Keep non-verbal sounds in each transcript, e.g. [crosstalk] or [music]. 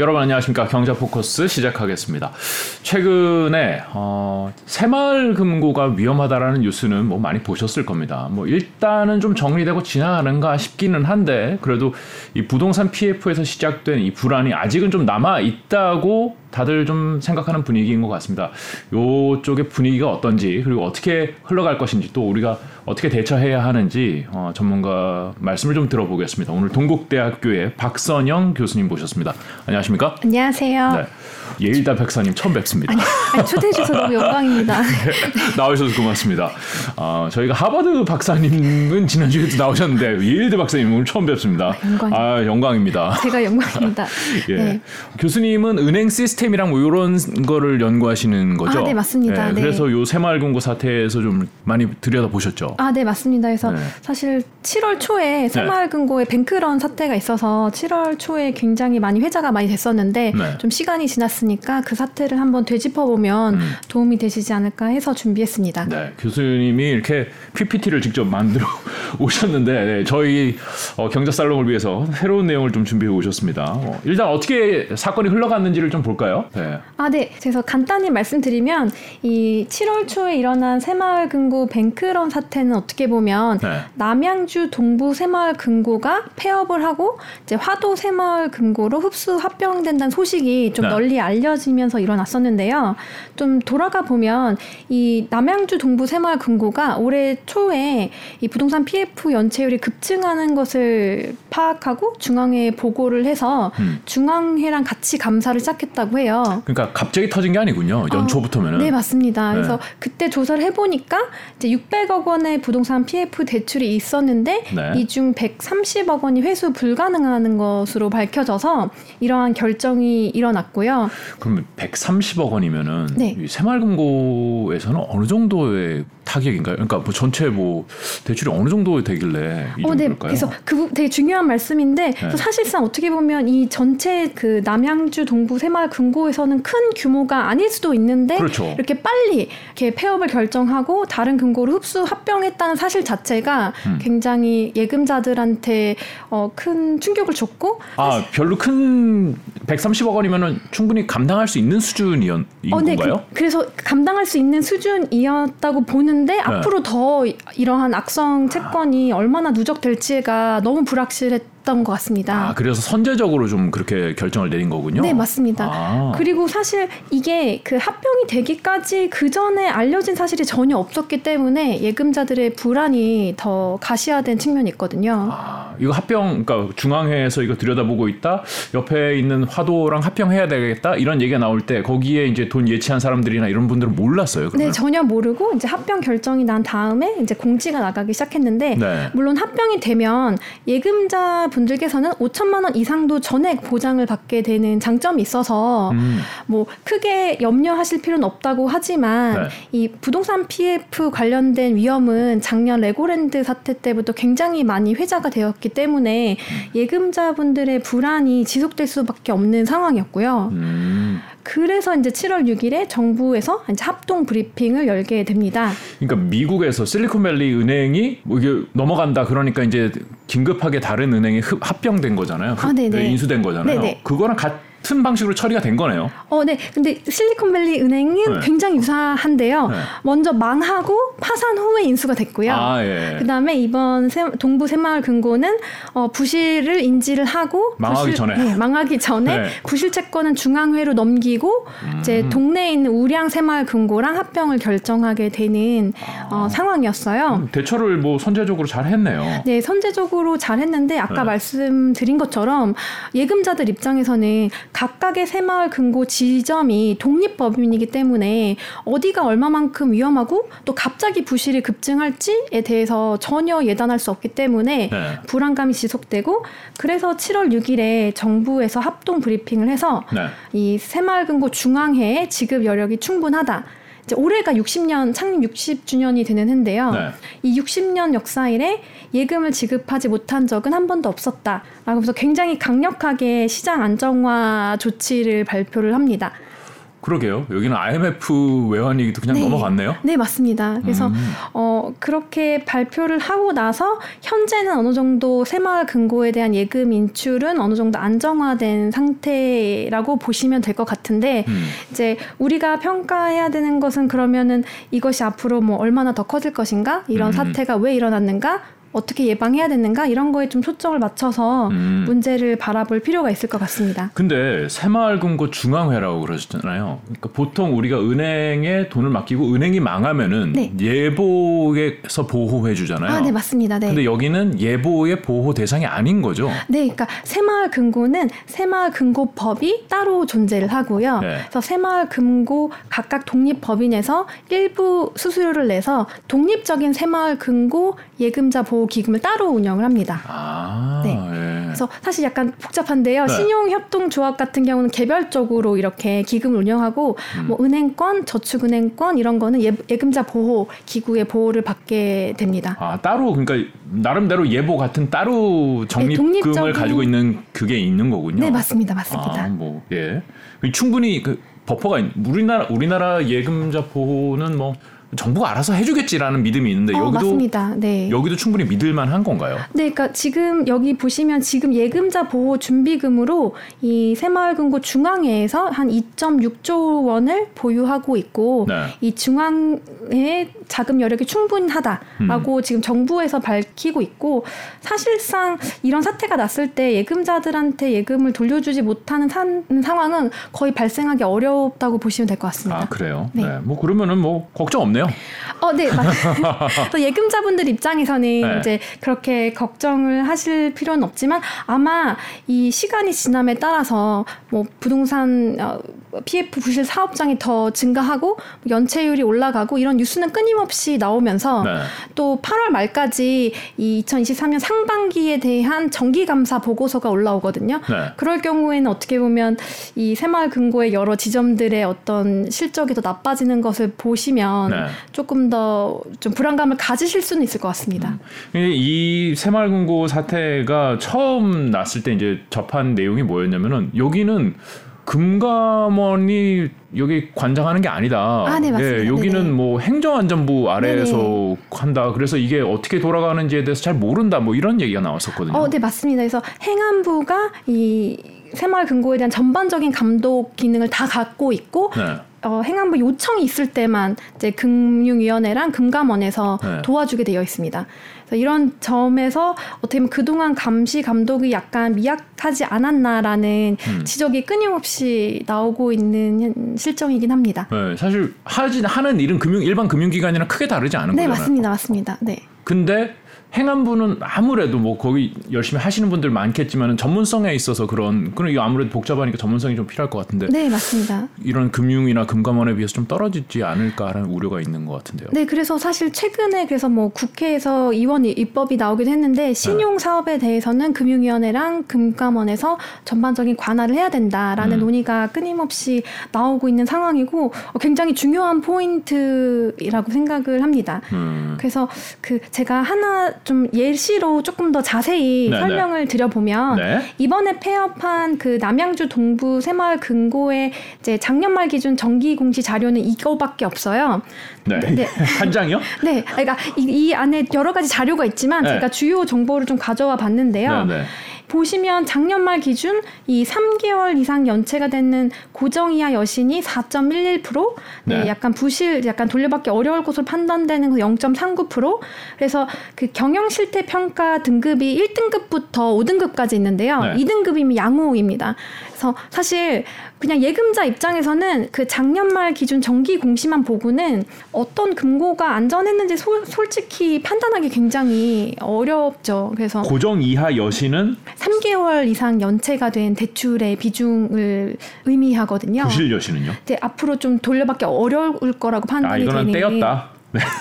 여러분 안녕하십니까 경제 포커스 시작하겠습니다. 최근에 어, 새마을 금고가 위험하다라는 뉴스는 뭐 많이 보셨을 겁니다. 뭐 일단은 좀 정리되고 지나가는가 싶기는 한데 그래도 이 부동산 PF에서 시작된 이 불안이 아직은 좀 남아 있다고 다들 좀 생각하는 분위기인 것 같습니다. 요쪽의 분위기가 어떤지 그리고 어떻게 흘러갈 것인지 또 우리가 어떻게 대처해야 하는지 어, 전문가 말씀을 좀 들어보겠습니다. 오늘 동국대학교의 박선영 교수님 모셨습니다. 안녕하십니까? 안녕하세요. 네. 예일다 백사님 처음 뵙습니다. 아니, 아니, 초대해 주셔서 너무 영광입니다. [laughs] 네, 나오셔서 고맙습니다. 어, 저희가 하버드 박사님은 지난주에도 나오셨는데 예일드 박사님 오늘 처음 뵙습니다. 아, 영광. 아, 영광입니다. 제가 영광입니다. [laughs] 예. 네. 교수님은 은행 시스템 이랑 뭐 이런 거를 연구하시는 거죠? 아, 네, 맞습니다. 네, 그래서 요 새마을금고 사태에서 좀 많이 들여다 보셨죠? 아, 네, 맞습니다. 그래서 네. 사실 7월 초에 새마을금고에 뱅크런 사태가 있어서 7월 초에 굉장히 많이 회자가 많이 됐었는데 네. 좀 시간이 지났으니까 그 사태를 한번 되짚어 보면 음. 도움이 되시지 않을까 해서 준비했습니다. 네, 교수님이 이렇게 PPT를 직접 만들어 [laughs] 오셨는데 네, 저희 어, 경제 살롱을 위해서 새로운 내용을 좀 준비해 오셨습니다. 어, 일단 어떻게 사건이 흘러갔는지를 좀 볼까요? 네. 아, 네. 그래서 간단히 말씀드리면 이 7월 초에 일어난 새마을 금고 뱅크런 사태는 어떻게 보면 네. 남양주 동부 새마을 금고가 폐업을 하고 이제 화도 새마을 금고로 흡수 합병된다는 소식이 좀 네. 널리 알려지면서 일어났었는데요. 좀 돌아가 보면 이 남양주 동부 새마을 금고가 올해 초에 이 부동산 PF 연체율이 급증하는 것을 파악하고 중앙회에 보고를 해서 음. 중앙회랑 같이 감사를 시작했다고 해요. 그러니까 갑자기 터진 게 아니군요. 연초부터면은. 어, 네, 맞습니다. 네. 그래서 그때 조사를 해보니까 이제 600억 원의 부동산 PF 대출이 있었는데 네. 이중 130억 원이 회수 불가능하는 것으로 밝혀져서 이러한 결정이 일어났고요. 그러면 130억 원이면은 네. 새마을금고에서는 어느 정도의 타격인가요? 그러니까 뭐 전체 뭐 대출이 어느 정도 되길래 이 어, 네. 그래서 그 되게 중요한 말씀인데 네. 사실상 어떻게 보면 이 전체 그 남양주 동부 새마을 금고에서는 큰 규모가 아닐 수도 있는데 그렇죠. 이렇게 빨리 이렇게 폐업을 결정하고 다른 금고로 흡수 합병했다는 사실 자체가 음. 굉장히 예금자들한테 어, 큰 충격을 줬고 아 별로 큰 130억 원이면은 충분히 감당할 수 있는 수준이었 어, 네, 건가요? 그, 래서 감당할 수 있는 수준이었다고 보는 있는데 네. 앞으로 더 이러한 악성 채권이 얼마나 누적될지가 너무 불확실했. 있었던 것 같습니다. 아, 그래서 선제적으로 좀 그렇게 결정을 내린 거군요. 네, 맞습니다. 아. 그리고 사실 이게 그 합병이 되기까지 그 전에 알려진 사실이 전혀 없었기 때문에 예금자들의 불안이 더 가시화된 측면이 있거든요. 아, 이거 합병, 그러니까 중앙회에서 이거 들여다보고 있다. 옆에 있는 화도랑 합병해야 되겠다. 이런 얘기가 나올 때 거기에 이제 돈 예치한 사람들이나 이런 분들은 몰랐어요. 그러면? 네, 전혀 모르고 이제 합병 결정이 난 다음에 이제 공지가 나가기 시작했는데 네. 물론 합병이 되면 예금자 분들께서는 5천만 원 이상도 전액 보장을 받게 되는 장점이 있어서 음. 뭐 크게 염려하실 필요는 없다고 하지만 네. 이 부동산 PF 관련된 위험은 작년 레고랜드 사태 때부터 굉장히 많이 회자가 되었기 때문에 예금자분들의 불안이 지속될 수밖에 없는 상황이었고요. 음. 그래서 이제 7월 6일에 정부에서 이제 합동 브리핑을 열게 됩니다. 그러니까 미국에서 실리콘밸리 은행이 뭐 이게 넘어간다 그러니까 이제 긴급하게 다른 은행이 합병된 거잖아요. 아, 네네. 인수된 거잖아요. 네네. 그거랑 같 같은 방식으로 처리가 된 거네요. 어, 네. 근데 실리콘밸리 은행은 네. 굉장히 유사한데요. 네. 먼저 망하고 파산 후에 인수가 됐고요. 아, 예. 그다음에 이번 세, 동부 새마을 금고는 어, 부실을 인지를 하고 망하기 부실, 전에 네, 망하기 전에 네. 구실 채권은 중앙회로 넘기고 음. 이제 동네에 있는 우량 새마을 금고랑 합병을 결정하게 되는 아. 어, 상황이었어요. 음, 대처를 뭐 선제적으로 잘 했네요. 네, 선제적으로 잘 했는데 아까 네. 말씀드린 것처럼 예금자들 입장에서는 각각의 새마을 금고 지점이 독립법인이기 때문에 어디가 얼마만큼 위험하고 또 갑자기 부실이 급증할지에 대해서 전혀 예단할 수 없기 때문에 네. 불안감이 지속되고 그래서 7월 6일에 정부에서 합동 브리핑을 해서 네. 이 새마을 금고 중앙회의 지급 여력이 충분하다. 올해가 60년 창립 60주년이 되는 해인데요. 네. 이 60년 역사 일에 예금을 지급하지 못한 적은 한 번도 없었다. 라고 해서 굉장히 강력하게 시장 안정화 조치를 발표를 합니다. 그러게요. 여기는 IMF 외환위기도 그냥 네. 넘어갔네요. 네, 맞습니다. 그래서 음. 어, 그렇게 발표를 하고 나서 현재는 어느 정도 새마을 금고에 대한 예금 인출은 어느 정도 안정화된 상태라고 보시면 될 것 같은데 음. 이제 우리가 평가해야 되는 것은 그러면은 이것이 앞으로 뭐 얼마나 더 커질 것인가 이런 음. 사태가 왜 일어났는가 어떻게 예방해야 되는가 이런 거에 좀 초점을 맞춰서 음. 문제를 바라볼 필요가 있을 것 같습니다. 근데 새마을금고 중앙회라고 그러셨잖아요. 그러니까 보통 우리가 은행에 돈을 맡기고 은행이 망하면은 네. 예보에서 보호해 주잖아요. 아, 네 맞습니다. 네. 근데 여기는 예보의 보호 대상이 아닌 거죠. 네, 그러니까 새마을 금고는 새마을 금고법이 따로 존재를 하고요. 네. 그래서 새마을 금고 각각 독립 법인에서 일부 수수료를 내서 독립적인 새마을 금고 예금자 보호 기금을 따로 운영을 합니다. 아, 네. 예. 그래서 사실 약간 복잡한데요. 네. 신용협동조합 같은 경우는 개별적으로 이렇게 기금을 운영하고 음. 뭐 은행권, 저축은행권 이런 거는 예, 예금자 보호 기구의 보호를 받게 됩니다. 아 따로 그러니까 나름대로 예보 같은 따로 적립금을 네, 독립적인- 가지고 있는 그게 있는 거군요. 네, 맞습니다. 맞습니다. 아, 뭐 예. 충분히 그 버퍼가 있, 우리나라 우리나라 예금자 보호는 뭐 정부가 알아서 해주겠지라는 믿음이 있는데 어, 여기도. 네. 여기도 충분히 믿을만 한 건가요? 네, 그러니까 지금 여기 보시면 지금 예금자 보호 준비금으로 이 새마을금고 중앙회에서 한 2.6조 원을 보유하고 있고 네. 이 중앙의 자금 여력이 충분하다라고 지금 정부에서 밝히고 있고 사실상 이런 사태가 났을 때 예금자들한테 예금을 돌려주지 못하는 산- 상황은 거의 발생하기 어렵다고 보시면 될 것 같습니다. 아 그래요? 네. 네. 뭐 그러면은 뭐 걱정 없네요. 어, 네, 맞. [laughs] 또 예금자분들 입장에서는 네. 이제 그렇게 걱정을 하실 필요는 없지만 아마 이 시간이 지남에 따라서 뭐 부동산 어, PF 부실 사업장이 더 증가하고 연체율이 올라가고 이런 뉴스는 끊임 없이 나오면서 네. 또 8월 말까지 이 2023년 상반기에 대한 정기 감사 보고서가 올라오거든요. 네. 그럴 경우에는 어떻게 보면 이 새마을 금고의 여러 지점들의 어떤 실적이 더 나빠지는 것을 보시면 네. 조금 더 좀 불안감을 가지실 수는 있을 것 같습니다. 이 새마을 금고 사태가 처음 났을 때 이제 접한 내용이 뭐였냐면은 여기는 금감원이 여기 관장하는 게 아니다. 아, 네, 맞습니다. 예, 여기는 네네. 뭐 행정안전부 아래에서 네네. 한다. 그래서 이게 어떻게 돌아가는지에 대해서 잘 모른다. 뭐 이런 얘기가 나왔었거든요. 어, 네 맞습니다. 그래서 행안부가 이 새마을 금고에 대한 전반적인 감독 기능을 다 갖고 있고 네. 어, 행안부 요청이 있을 때만 이제 금융위원회랑 금감원에서 네. 도와주게 되어 있습니다. 그래서 이런 점에서 어떻게 보면 그동안 감시 감독이 약간 미약하지 않았나라는 음. 지적이 끊임없이 나오고 있는 현- 실정이긴 합니다. 네, 사실 하진 하는 일은 금융 일반 금융기관이랑 크게 다르지 않은 네 거잖아요. 맞습니다, 맞습니다. 네. 근데 행안부는 아무래도 뭐 거기 열심히 하시는 분들 많겠지만 전문성에 있어서 그런 그런 이거 아무래도 복잡하니까 전문성이 좀 필요할 것 같은데 네 맞습니다. 이런 금융이나 금감원에 비해서 좀 떨어지지 않을까라는 우려가 있는 것 같은데요. 네, 그래서 사실 최근에 그래서 뭐 국회에서 이원 입법이 나오기도 했는데 신용 사업에 대해서는 금융위원회랑 금감원에서 전반적인 관할을 해야 된다라는 음. 논의가 끊임없이 나오고 있는 상황이고 어, 굉장히 중요한 포인트라고 생각을 합니다. 음, 그래서 그 제가 하나 좀 예시로 조금 더 자세히 네, 설명을 드려보면 네. 이번에 폐업한 그 남양주 동부 새마을 금고의 이제 작년 말 기준 정기 공시 자료는 이거밖에 없어요. 네. 네. [laughs] 한 장이요? 네, 그러니까 이, 이 안에 여러 가지 자료가 있지만 네. 제가 주요 정보를 좀 가져와 봤는데요. 네, 네. 보시면 작년 말 기준 이 3개월 이상 연체가 되는 고정 이하 여신이 4.11%, 네, 네. 약간 부실, 약간 돌려받기 어려울 것으로 판단되는 거 0.39%. 그래서 그 경영 실태 평가 등급이 1등급부터 5등급까지 있는데요. 네. 2등급이면 양호입니다. 그래서 사실 그냥 예금자 입장에서는 그 작년 말 기준 정기 공시만 보고는 어떤 금고가 안전했는지 소- 솔직히 판단하기 굉장히 어렵죠. 그래서 고정 이하 여신은 3개월 이상 연체가 된 대출의 비중을 의미하거든요. 부실 여신은요? 이제 앞으로 좀 돌려받기 어려울 거라고 아 판단이 이거는 되는 떼였다.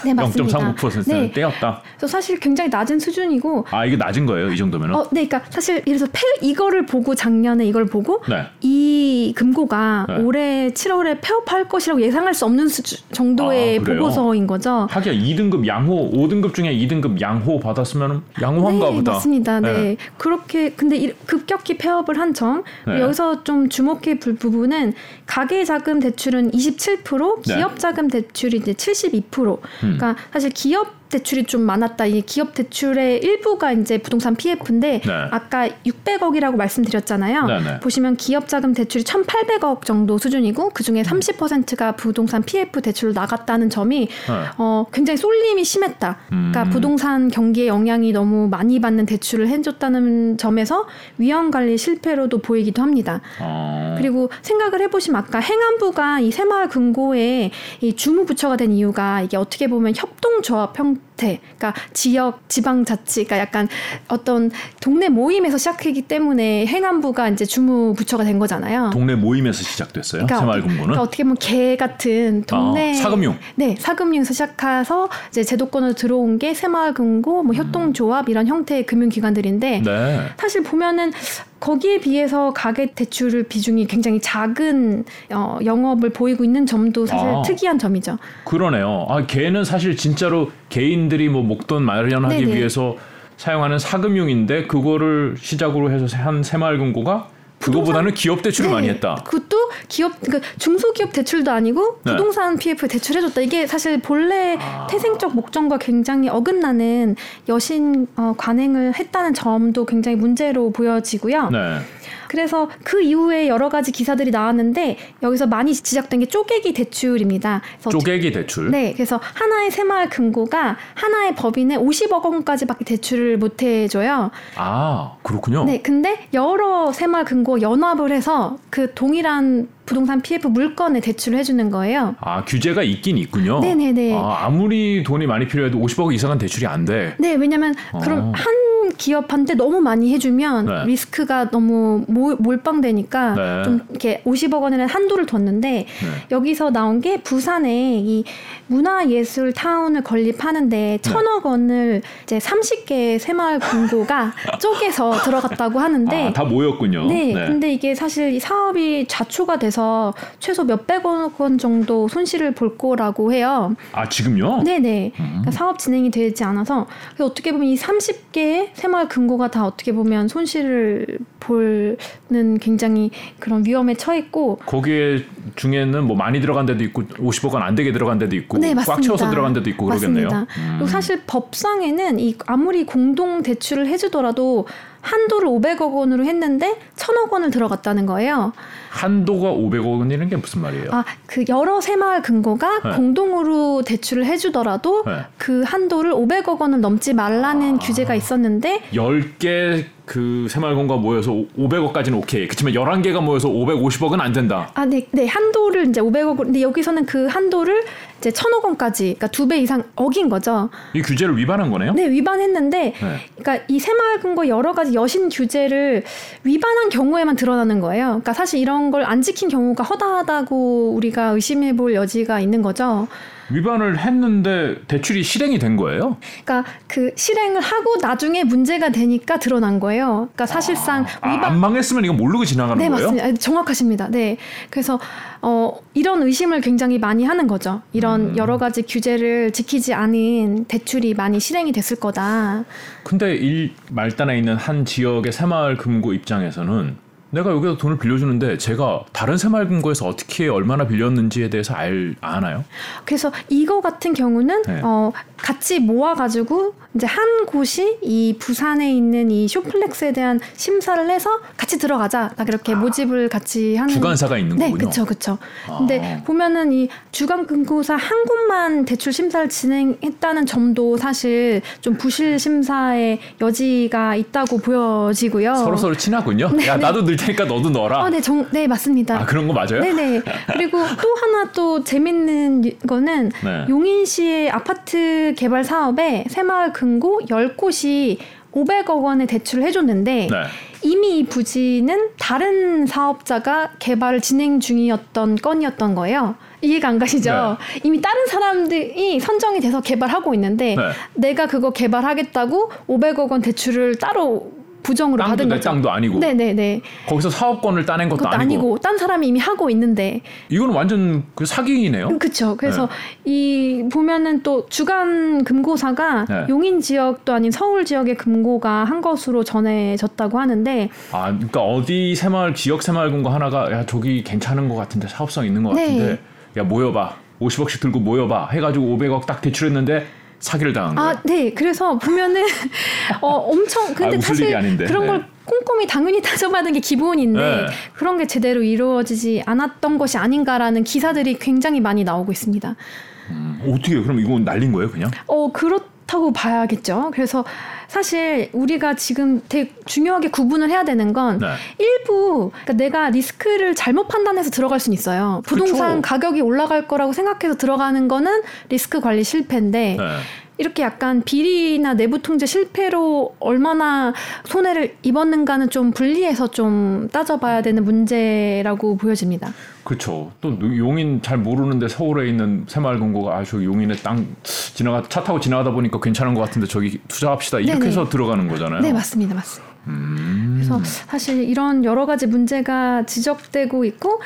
네, 맞습니다. 0.39%는 네. 떼었다. 그래서 사실 굉장히 낮은 수준이고 아 이게 낮은 거예요 이 정도면은? 어, 네, 그러니까 사실 이래서 폐 이거를 보고 작년에 이걸 보고 네. 이 금고가 네. 올해 7월에 폐업할 것이라고 예상할 수 없는 수준 정도의 아? 보고서인 거죠. 하기야 2등급 양호, 5등급 중에 2등급 양호 받았으면 양호한가 네, 보다. 맞습니다. 네. 네. 그렇게 근데 이- 급격히 폐업을 한 점. 네. 여기서 좀 주목해 볼 부분은 가계 자금 대출은 27%, 네. 기업 자금 대출이 이제 72%. 음. 그러니까 사실 기업 대출이 좀 많았다. 이 기업 대출의 일부가 이제 부동산 PF인데 네. 아까 600억이라고 말씀드렸잖아요. 네, 네. 보시면 기업 자금 대출이 1,800억 정도 수준이고 그 중에 30%가 부동산 PF 대출로 나갔다는 점이 네. 어, 굉장히 쏠림이 심했다. 그러니까 음. 부동산 경기에 영향이 너무 많이 받는 대출을 해줬다는 점에서 위험 관리 실패로도 보이기도 합니다. 어, 그리고 생각을 해보시면 아까 행안부가 이 새마을 금고에 이 주무부처가 된 이유가 이게 어떻게 보면 협동조합 형 태, 그러니까 지역 지방자치, 그러니까 약간 어떤 동네 모임에서 시작했기 때문에 행안부가 이제 주무부처가 된 거잖아요. 동네 모임에서 시작됐어요. 새마을금고는. 그러니까 어떻게 보면 개 같은 동네 아, 사금융. 네 사금융에서 시작해서 이제 제도권으로 들어온 게 새마을금고, 뭐 협동조합 이런 형태의 금융기관들인데 네. 사실 보면은 거기에 비해서 가계 대출 비중이 굉장히 작은 어, 영업을 보이고 있는 점도 사실 아. 특이한 점이죠. 그러네요. 아, 걔는 사실 진짜로 개인들이 뭐 목돈 마련하기 네네. 위해서 사용하는 사금융인데 그거를 시작으로 해서 한 새마을금고가 그거보다는 기업 대출을 네. 많이 했다. 그것도 기업 그 중소기업 대출도 아니고 네. 부동산 PF 대출해줬다. 이게 사실 본래 아. 태생적 목적과 굉장히 어긋나는 여신 어, 관행을 했다는 점도 굉장히 문제로 보여지고요. 네. 그래서 그 이후에 여러 가지 기사들이 나왔는데 여기서 많이 지적된 게 쪼개기 대출입니다. 쪼개기 대출. 네, 그래서 하나의 새마을 금고가 하나의 법인에 50억 원까지밖에 대출을 못 해줘요. 아, 그렇군요. 네, 근데 여러 새마을 금고 연합을 해서 그 동일한 부동산 PF 물건에 대출을 해주는 거예요. 아, 규제가 있긴 있군요. 네네네. 아, 아무리 돈이 많이 필요해도 50억 이상은 대출이 안 돼. 네, 왜냐면 어. 그럼 한 기업한테 너무 많이 해주면 네. 리스크가 너무 몰- 몰빵되니까 네. 좀 이렇게 50억 원에는 한도를 뒀는데 네. 여기서 나온 게 부산에 이 문화예술 타운을 건립하는데 천억 원을 이제 30개의 새마을 금고가 [laughs] 쪼개서 들어갔다고 하는데 아, 다 모였군요. 네, 근데 이게 사실 이 사업이 자초가 돼서 최소 몇백억 원 정도 손실을 볼 거라고 해요. 아, 지금요? 네네. 음. 그러니까 사업 진행이 되지 않아서 어떻게 보면 이 30개의 새마을 금고가 다 어떻게 보면 손실을 보는 굉장히 그런 위험에 처했고 거기에 중에는 뭐 많이 들어간 데도 있고 50억 원 안 되게 들어간 데도 있고 네, 꽉. 채워서 들어간 데도 있고 그러겠네요. 맞습니다. 음. 그리고 사실 법상에는 이 아무리 공동 대출을 해주더라도 한도를 500억 원으로 했는데 1000억 원을 들어갔다는 거예요. 한도가 500억 원이라는 게 무슨 말이에요? 아, 그 여러 새마을 금고가 네. 공동으로 대출을 해주더라도 네. 그 한도를 500억 원을 넘지 말라는 아. 규제가 있었는데 10개 그 새마을금고가 모여서 500억까지는 오케이. 그렇지만 11개가 모여서 550억은 안 된다. 아, 네, 네 한도를 이제 500억 원. 근데 여기서는 그 한도를 이제 1,000억 원까지, 그러니까 두 배 이상 어긴 거죠. 이 규제를 위반한 거네요? 네, 위반했는데, 네. 그러니까 이 새마을금고 여러 가지 여신 규제를 위반한 경우에만 드러나는 거예요. 그러니까 사실 이런 걸 안 지킨 경우가 허다하다고 우리가 의심해 볼 여지가 있는 거죠. 위반을 했는데 대출이 실행이 된 거예요? 그러니까 그 실행을 하고 나중에 문제가 되니까 드러난 거예요. 그러니까 사실상 아, 위반 안 망했으면 이거 모르고 지나가는 네, 거예요? 맞습니다. 아, 정확하십니다. 네. 그래서 어 이런 의심을 굉장히 많이 하는 거죠. 이런 음. 여러 가지 규제를 지키지 않은 대출이 많이 실행이 됐을 거다. 근데 일 말단에 있는 한 지역의 새마을 금고 입장에서는 내가 여기서 돈을 빌려주는데 제가 다른 새마을금고에서 어떻게 얼마나 빌렸는지에 대해서 알 아나요? 그래서 이거 같은 경우는 네. 어 같이 모아 가지고 이제 한 곳이 이 부산에 있는 이 쇼플렉스에 대한 심사를 해서 같이 들어가자. 딱 이렇게 모집을 같이 하는 주관사가 있는 네, 거군요. 그렇죠, 그렇죠. 근데 아. 보면은 이 주간금고사 한 곳만 대출 심사를 진행했다는 점도 사실 좀 부실 심사의 여지가 있다고 보여지고요. 서로 서로 친하군요. 네, 야 네. 나도 넣을 테니까 너도 넣어라. 아, 네, 정, 네 맞습니다. 아 그런 거 맞아요? 네네. 그리고 또 하나 또 재밌는 거는 네. 용인시의 아파트 개발 사업에 새마을 금고 10곳이 500억 원의 대출을 해줬는데 네. 이미 이 부지는 다른 사업자가 개발을 진행 중이었던 건이었던 거예요. 이해가 안 가시죠? 네. 이미 다른 사람들이 선정이 돼서 개발하고 있는데 네. 내가 그거 개발하겠다고 500억 원 대출을 따로 부정으로 받은 거죠. 땅도 아니고. 네네네. 거기서 사업권을 따낸 것도 아니고. 아니고. 딴 사람이 이미 하고 있는데. 이건 완전 그 사기이네요. 그렇죠. 그래서 네. 이 보면은 또 주간 금고사가 네. 용인 지역도 아닌 서울 지역의 금고가 한 것으로 전해졌다고 하는데. 아, 그러니까 어디 새마을 지역 새마을 금고 하나가 야 저기 괜찮은 것 같은데 사업성 있는 것 네. 같은데 야 모여봐. 50억씩 들고 모여봐 해가지고 500억 딱 대출했는데 사기를 당한 거예요. 아, 네. 그래서 보면은 [laughs] 어 엄청 근데 아, 사실 그런 걸 네. 꼼꼼히 당연히 [laughs] 따져받은 게 기본인데 네. 그런 게 제대로 이루어지지 않았던 것이 아닌가라는 기사들이 굉장히 많이 나오고 있습니다. 음, 어떻게 그럼 이건 날린 거예요, 그냥? 어, 그렇 다고 봐야겠죠. 그래서 사실 우리가 지금 되게 중요하게 구분을 해야 되는 건 네. 일부 그러니까 내가 리스크를 잘못 판단해서 들어갈 수는 있어요. 부동산 그쵸. 가격이 올라갈 거라고 생각해서 들어가는 거는 리스크 관리 실패인데 네. 이렇게 약간 비리나 내부 통제 실패로 얼마나 손해를 입었는가는 좀 분리해서 좀 따져봐야 되는 문제라고 보여집니다. 그렇죠. 또 용인 잘 모르는데 서울에 있는 새마을금고가 아저 용인에 땅 지나가 차 타고 지나가다 보니까 괜찮은 것 같은데 저기 투자합시다 이렇게 네네. 해서 들어가는 거잖아요. 네 맞습니다, 맞습니다. 음. 그래서 사실 이런 여러 가지 문제가 지적되고 있고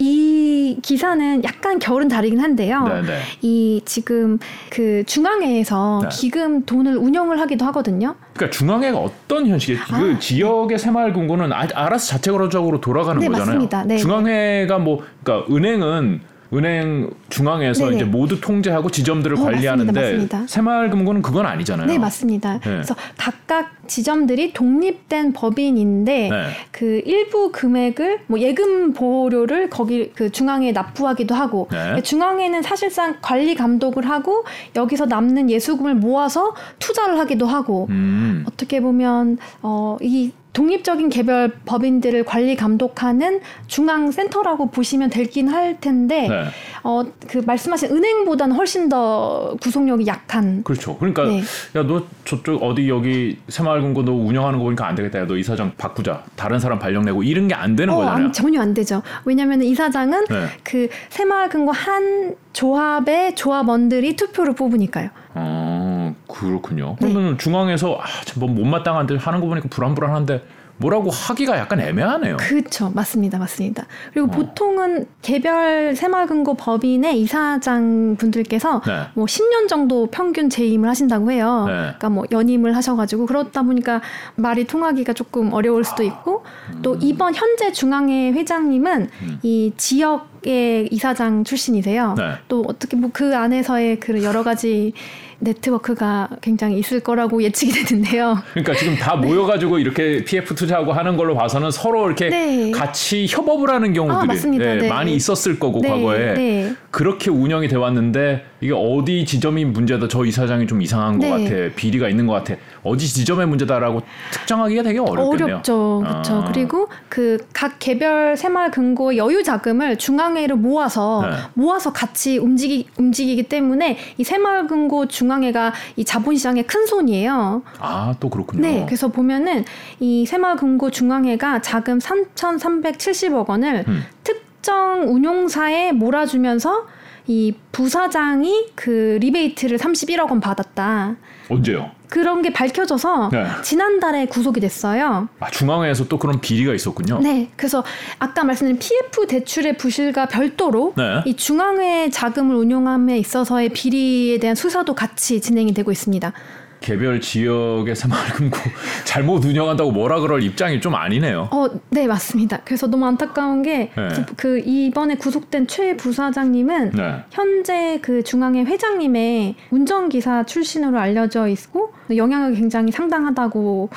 이 기사는 약간 결은 다르긴 한데요. 네네. 네. 이 지금 그 중앙회에서 네. 기금 돈을 운영을 하기도 하거든요. 그러니까 중앙회가 어떤 형식이에요? 아. 그 지역의 새마을금고는 아, 알아서 자체적으로 돌아가는 네, 거잖아요. 맞습니다. 네. 중앙회가 뭐 그러니까 은행은 은행 중앙에서 네네. 이제 모두 통제하고 지점들을 어, 관리하는데 맞습니다, 맞습니다. 새마을금고는 그건 아니잖아요. 네 맞습니다. 네. 그래서 각각 지점들이 독립된 법인인데 네. 그 일부 금액을 뭐 예금 보료를 거기 그 중앙에 납부하기도 하고 네. 중앙에는 사실상 관리 감독을 하고 여기서 남는 예수금을 모아서 투자를 하기도 하고 음. 어떻게 보면 어이 독립적인 개별 법인들을 관리 감독하는 중앙 센터라고 보시면 되긴 할 텐데 네. 어그 말씀하신 은행보다는 훨씬 더 구속력이 약한 그렇죠. 그러니까 네. 야너 저쪽 어디 여기 새마을금고 너 운영하는 거 보니까 안 되겠다. 야 너 이사장 바꾸자. 다른 사람 발령 내고 이런 게 안 되는 어, 거잖아요. 안, 전혀 안 되죠. 왜냐하면 이사장은 네. 그 새마을금고 한 조합의 조합원들이 투표를 뽑으니까요. 아 그렇군요. 그러면 네. 중앙에서 아, 뭐 못마땅한 데 하는 거 보니까 불안불안한데 뭐라고 하기가 약간 애매하네요. 그렇죠, 맞습니다, 맞습니다. 그리고 어. 보통은 개별 새마을금고 법인의 이사장 분들께서 네. 뭐 10년 정도 평균 재임을 하신다고 해요. 네. 그러니까 뭐 연임을 하셔가지고 그렇다 보니까 말이 통하기가 조금 어려울 수도 있고 음. 또 이번 현재 중앙회 회장님은 음. 이 지역 의 이사장 출신이세요. 네. 또 어떻게 뭐 그 안에서의 그 여러 가지 네트워크가 굉장히 있을 거라고 예측이 되는데요. 그러니까 지금 다 네. 모여가지고 이렇게 PF 투자하고 하는 걸로 봐서는 서로 이렇게 네. 같이 협업을 하는 경우들이 아, 네, 네. 많이 있었을 거고 네, 과거에 네. 그렇게 운영이 돼 왔는데 이게 어디 지점이 문제다 저 이사장이 좀 이상한 것 같아 비리가 있는 것 같아 어디 지점의 문제다라고 특정하기가 되게 어렵겠네요. 어렵죠, 그렇죠. 아. 그리고 그 각 개별 새마을 금고 여유 자금을 중앙회로 모아서 모아서 같이 움직이 움직이기 때문에 이 새마을 금고 중 중앙회가 이 자본시장의 큰 손이에요. 아, 또 그렇군요. 네, 그래서 보면은 이 새마을 금고 중앙회가 자금 3,370억 원을 음. 특정 운용사에 몰아주면서 이 부사장이 그 리베이트를 31억 원 받았다. 언제요? 그런 게 밝혀져서 네. 지난달에 구속이 됐어요. 아, 중앙회에서 또 그런 비리가 있었군요. 네. 그래서 아까 말씀드린 PF 대출의 부실과 별도로 네. 이 중앙회 자금을 운용함에 있어서의 비리에 대한 수사도 같이 진행이 되고 있습니다. 개별 지역의 새마을금고 [laughs] 잘못 운영한다고 뭐라 그럴 입장이 좀 아니네요. 어, 네 맞습니다. 그래서 너무 안타까운 게그 네. 그 이번에 구속된 최 부사장님은 네. 현재 그 중앙회 회장님의 운전기사 출신으로 알려져 있고 영향을 굉장히 상당하다고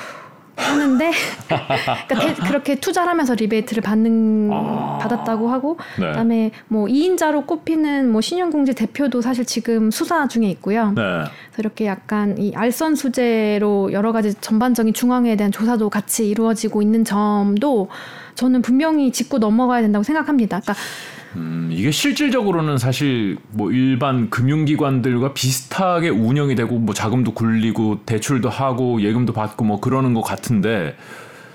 하는데 [laughs] 그러니까 대, 그렇게 투자를 하면서 리베이트를 받는 아~ 받았다고 하고 네. 그다음에 뭐 2인자로 꼽히는 뭐 신용공제 대표도 사실 지금 수사 중에 있고요. 네. 그래서 이렇게 약간 이 알선 수재로 여러 가지 전반적인 중앙에 대한 조사도 같이 이루어지고 있는 점도 저는 분명히 짚고 넘어가야 된다고 생각합니다. 그러니까 음, 이게 실질적으로는 사실 뭐 일반 금융기관들과 비슷하게 운영이 되고 뭐 자금도 굴리고 대출도 하고 예금도 받고 뭐 그러는 것 같은데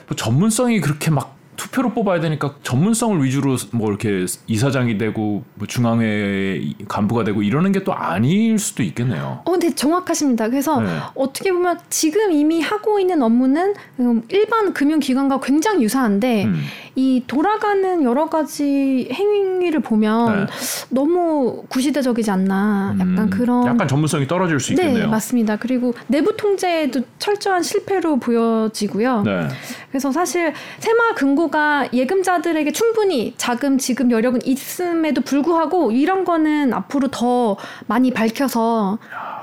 뭐 전문성이 그렇게 막 투표로 뽑아야 되니까 전문성을 위주로 뭐 이렇게 이사장이 되고 뭐 중앙회 간부가 되고 이러는 게 또 아닐 수도 있겠네요. 어, 네, 정확하십니다. 그래서 네. 어떻게 보면 지금 이미 하고 있는 업무는 음, 일반 금융기관과 굉장히 유사한데 음. 이 돌아가는 여러 가지 행위를 보면 네. 너무 구시대적이지 않나 약간 음, 그런 약간 전문성이 떨어질 수 있겠네요. 네 맞습니다. 그리고 내부 통제에도 철저한 실패로 보여지고요. 네. 그래서 사실 새마을 금고 가 예금자들에게 충분히 자금 지급 여력은 있음에도 불구하고 이런 거는 앞으로 더 많이 밝혀서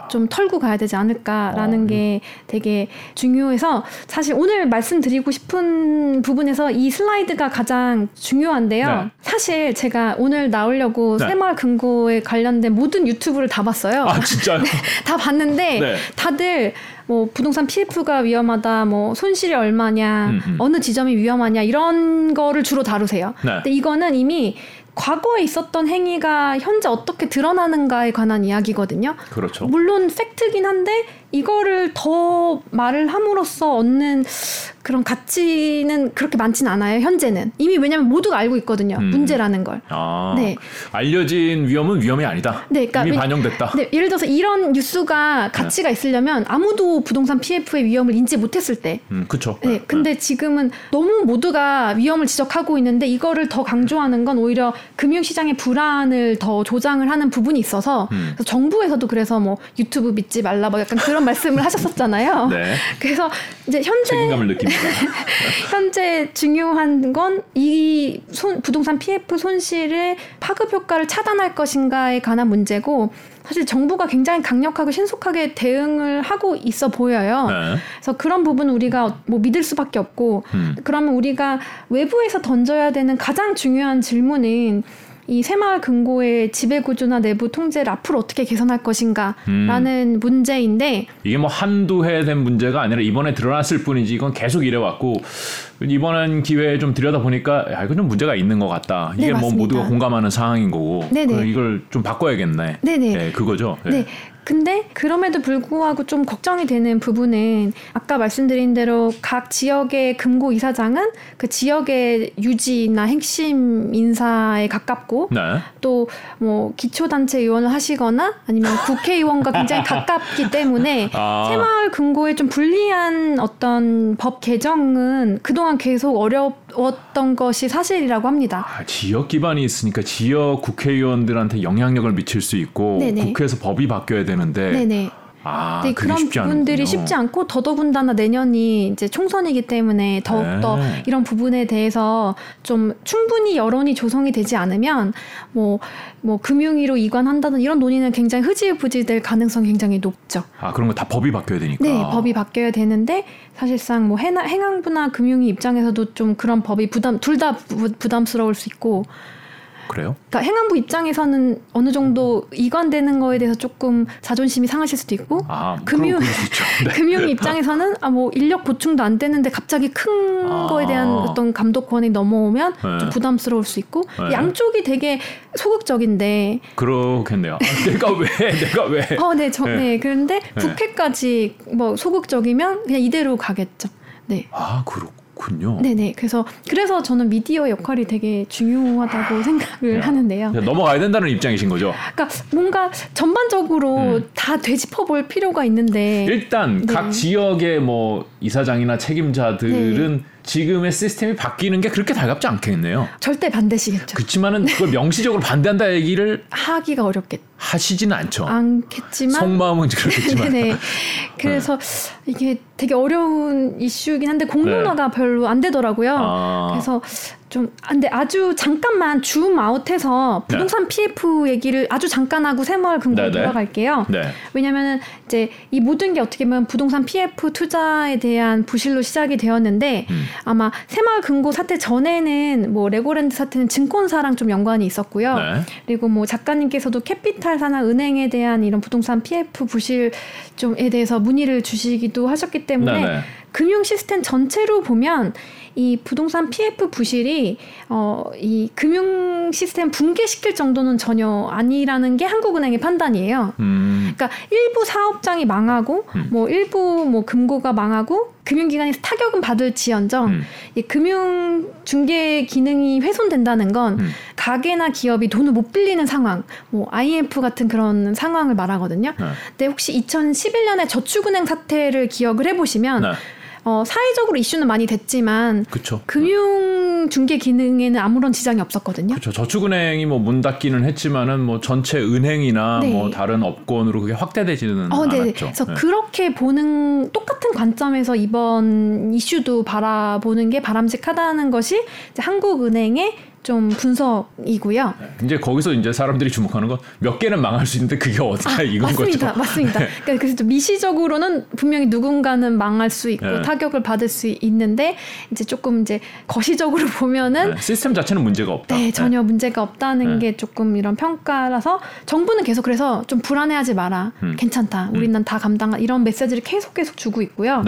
좀 털고 가야 되지 않을까라는 어. 게 되게 중요해서 사실 오늘 말씀드리고 싶은 부분에서 이 슬라이드가 가장 중요한데요. 네. 사실 제가 오늘 나오려고 네. 새마을 금고에 관련된 모든 유튜브를 다 봤어요. 아 진짜요? [laughs] 다 봤는데 네. 다들 뭐 부동산 PF가 위험하다, 뭐 손실이 얼마냐, 음, 음. 어느 지점이 위험하냐 이런 거를 주로 다루세요. 네. 근데 이거는 이미 과거에 있었던 행위가 현재 어떻게 드러나는가에 관한 이야기거든요. 그렇죠. 물론 팩트긴 한데 이거를 더 말을 함으로써 얻는 그런 가치는 그렇게 많진 않아요. 현재는 이미 왜냐하면 모두가 알고 있거든요. 음. 문제라는 걸. 아, 네. 알려진 위험은 위험이 아니다. 네, 그러니까 이미 왜- 반영됐다. 네, 예를 들어서 이런 뉴스가 가치가 있으려면 아무도 부동산 PF의 위험을 인지 못했을 때. 음, 그쵸. 네, 근데 지금은 너무 모두가 위험을 지적하고 있는데 이거를 더 강조하는 건 오히려 금융시장의 불안을 더 조장을 하는 부분이 있어서 음. 정부에서도 그래서 뭐 유튜브 믿지 말라 뭐 약간 그런 말씀을 하셨었잖아요. 네. 그래서 이제 현재 책임감을 느낍니다. [laughs] 현재 중요한 건 이 부동산 PF 손실의 파급 효과를 차단할 것인가에 관한 문제고 사실 정부가 굉장히 강력하고 신속하게 대응을 하고 있어 보여요. 네. 그래서 그런 부분 우리가 뭐 믿을 수밖에 없고 음. 그러면 우리가 외부에서 던져야 되는 가장 중요한 질문은 이 새마을 금고의 지배 구조나 내부 통제를 앞으로 어떻게 개선할 것인가라는 음. 문제인데 이게 뭐 한두 해 된 문제가 아니라 이번에 드러났을 뿐이지 이건 계속 이래왔고 이번 기회에 좀 들여다 보니까 야 이거 좀 문제가 있는 것 같다. 이게 네, 뭐. 모두가 공감하는 상황인 거고 네네. 그럼 이걸 좀 바꿔야겠네. 네네. 네, 그거죠. 예. 네. 근데 그럼에도 불구하고 좀 걱정이 되는 부분은 아까 말씀드린 대로 각 지역의 금고 이사장은 그 지역의 유지나 핵심 인사에 가깝고 네. 또뭐 기초단체 의원을 하시거나 아니면 국회의원과 굉장히 [laughs] 가깝기 때문에 아. 새마을 금고에 좀 불리한 어떤 법 개정은 그동안 계속 어려웠던 것이 사실이라고 합니다. 아, 지역 기반이 있으니까 지역 국회의원들한테 영향력을 미칠 수 있고 네네. 국회에서 법이 바뀌어야 되는 데 네네. 아, 네, 그런 부분들이 않군요. 쉽지 않고 더더군다나 내년이 이제 총선이기 때문에 더욱더 네. 이런 부분에 대해서 좀 충분히 여론이 조성이 되지 않으면 뭐, 뭐 금융위로 이관한다든 이런 논의는 굉장히 흐지부지 될 가능성이 굉장히 높죠. 아 그런 거 다 법이 바뀌어야 되니까. 네, 법이 바뀌어야 되는데 사실상 뭐 해나, 행안부나 금융위 입장에서도 좀 그런 법이 부담 둘 다 부담스러울 수 있고 그래요? 그러니까 행안부 입장에서는 어느 정도 이관되는 거에 대해서 조금 자존심이 상하실 수도 있고 아 [laughs] 금융-. 네. 금융 입장에서는 아 뭐 인력 보충도 안 되는데 갑자기 큰 아. 거에 대한 어떤 감독 권이 넘어오면 네. 좀 부담스러울 수 있고 네. 양쪽이 되게 소극적인데 그렇겠네요. 아, 내가 왜 [laughs] 내가 왜? 어, 네, 저, 네. 네. 그런데 국회까지 뭐 소극적이면 그냥 이대로 가겠죠. 네. 아 그렇 군요. 네네. 그래서 그래서 저는 미디어 역할이 되게 중요하다고 생각을 하는데요. 넘어가야 된다는 입장이신 거죠. 그러니까 뭔가 전반적으로 음. 다 되짚어볼 필요가 있는데 일단 네. 각 지역의 뭐 이사장이나 책임자들은 지금의 시스템이 바뀌는 게 그렇게 달갑지 않겠네요. 절대 반대시겠죠. 그렇지만은 그걸 [laughs] 명시적으로 반대한다 얘기를 하기가 어렵겠 하시지는 않죠. 않겠지만 속마음은 그렇겠지만. 네네. [laughs] [laughs] 그래서 이게 되게 어려운 이슈이긴 한데 공론화가 별로 안 되더라고요. 네. 아. 그래서 좀 근데 아주 잠깐만 줌 아웃해서 네. 부동산 PF 얘기를 아주 잠깐 하고 새마을 금고로 네네. 돌아갈게요. 네. 왜냐면은 이제 이 모든 게 어떻게 보면 부동산 PF 투자에 대한 부실로 시작이 되었는데 음. 아마 새마을 금고 사태 전에는 뭐 레고랜드 사태는 증권사랑 좀 연관이 있었고요. 네. 그리고 뭐 작가님께서도 캐피탈사나 은행에 대한 이런 부동산 PF 부실 좀에 대해서 문의를 주시기도 하셨기 때문에. 금융 시스템 전체로 보면 이 부동산 PF 부실이 어, 이 금융 시스템 붕괴시킬 정도는 전혀 아니라는 게 한국은행의 판단이에요. 음. 그러니까 일부 사업장이 망하고 음. 뭐 일부 뭐 금고가 망하고 금융기관에서 타격은 받을지언정 음. 이 금융 중개 기능이 훼손된다는 건 음. 가게나 기업이 돈을 못 빌리는 상황, 뭐 IMF 같은 그런 상황을 말하거든요. 네. 근데 혹시 2011년에 저축은행 사태를 기억을 해보시면 네. 어, 사회적으로 이슈는 많이 됐지만 그쵸. 금융 중개 기능에는 아무런 지장이 없었거든요. 그렇죠. 저축은행이 뭐 문 닫기는 했지만은 뭐 전체 은행이나 네. 뭐 다른 업권으로 그게 확대되지는 어, 네. 않았죠. 그래서 네. 그렇게 보는 똑같은 관점에서 이번 이슈도 바라보는 게 바람직하다는 것이 한국은행의 좀 분석이고요. 네. 이제 거기서 이제 사람들이 주목하는 건 몇 개는 망할 수 있는데 그게 어디야 아, 이건 맞습니다, 거죠. 맞습니다. 네. 그러니까 그래서 미시적으로는 분명히 누군가는 망할 수 있고 네. 타격을 받을 수 있는데 이제 조금 이제 거시적으로 보면은 네. 시스템 자체는 문제가 없다. 네, 전혀 네. 문제가 없다는 게 조금 이런 평가라서 정부는 계속 그래서 좀 불안해하지 마라. 음. 괜찮다. 음. 우리는 음. 다 감당 이런 메시지를 계속 계속 주고 있고요.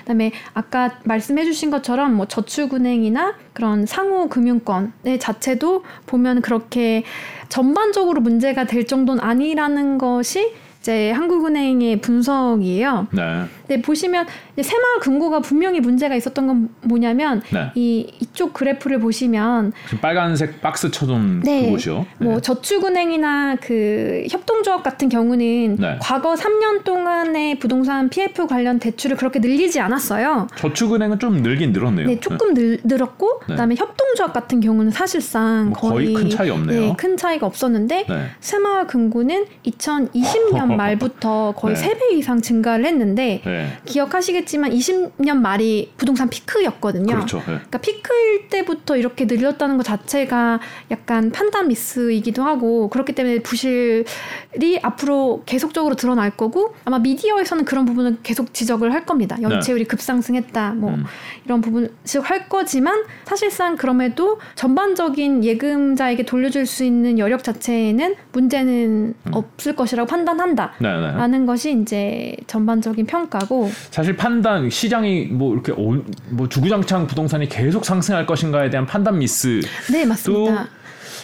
그다음에 아까 말씀해주신 것처럼 뭐 저축은행이나 그런 상호 금융권의 자체도 보면 그렇게 전반적으로 문제가 될 정도는 아니라는 것이 이제 한국은행의 분석이에요. 네. 근데 보시면 새마을 금고가 분명히 문제가 있었던 건 뭐냐면 네. 이 이쪽 그래프를 보시면 빨간색 박스 쳐둔 네. 그곳이요. 네. 뭐 저축은행이나 그 협동조합 같은 경우는 네. 과거 3년 동안의 부동산 PF 관련 대출을 그렇게 늘리지 않았어요. 저축은행은 좀 늘긴 늘었네요. 네, 조금 늘, 늘었고 네. 그다음에 협동조합 같은 경우는 사실상 뭐 거의, 거의, 큰 차이 없네요. 네, 큰 차이가 없었는데 새마을 금고는 2020년 [laughs] 말부터 거의 네. 3배 이상 증가를 했는데 기억하시겠지만 20년 말이 부동산 피크였거든요. 그렇죠. 네. 그러니까 피크일 때부터 이렇게 늘렸다는 것 자체가 약간 판단 미스이기도 하고 그렇기 때문에 부실이 앞으로 계속적으로 드러날 거고 아마 미디어에서는 그런 부분을 계속 지적을 할 겁니다. 연체율이 네. 급상승했다. 뭐 음. 이런 부분 지적할 거지만 사실상 그럼에도 전반적인 예금자에게 돌려줄 수 있는 여력 자체에는 문제는 음. 없을 것이라고 판단한다라는 네, 네. 것이 이제 전반적인 평가고 사실 판단 시장이 뭐 이렇게 오, 뭐 주구장창 부동산이 계속 상승할 것인가에 대한 판단 미스 네 맞습니다.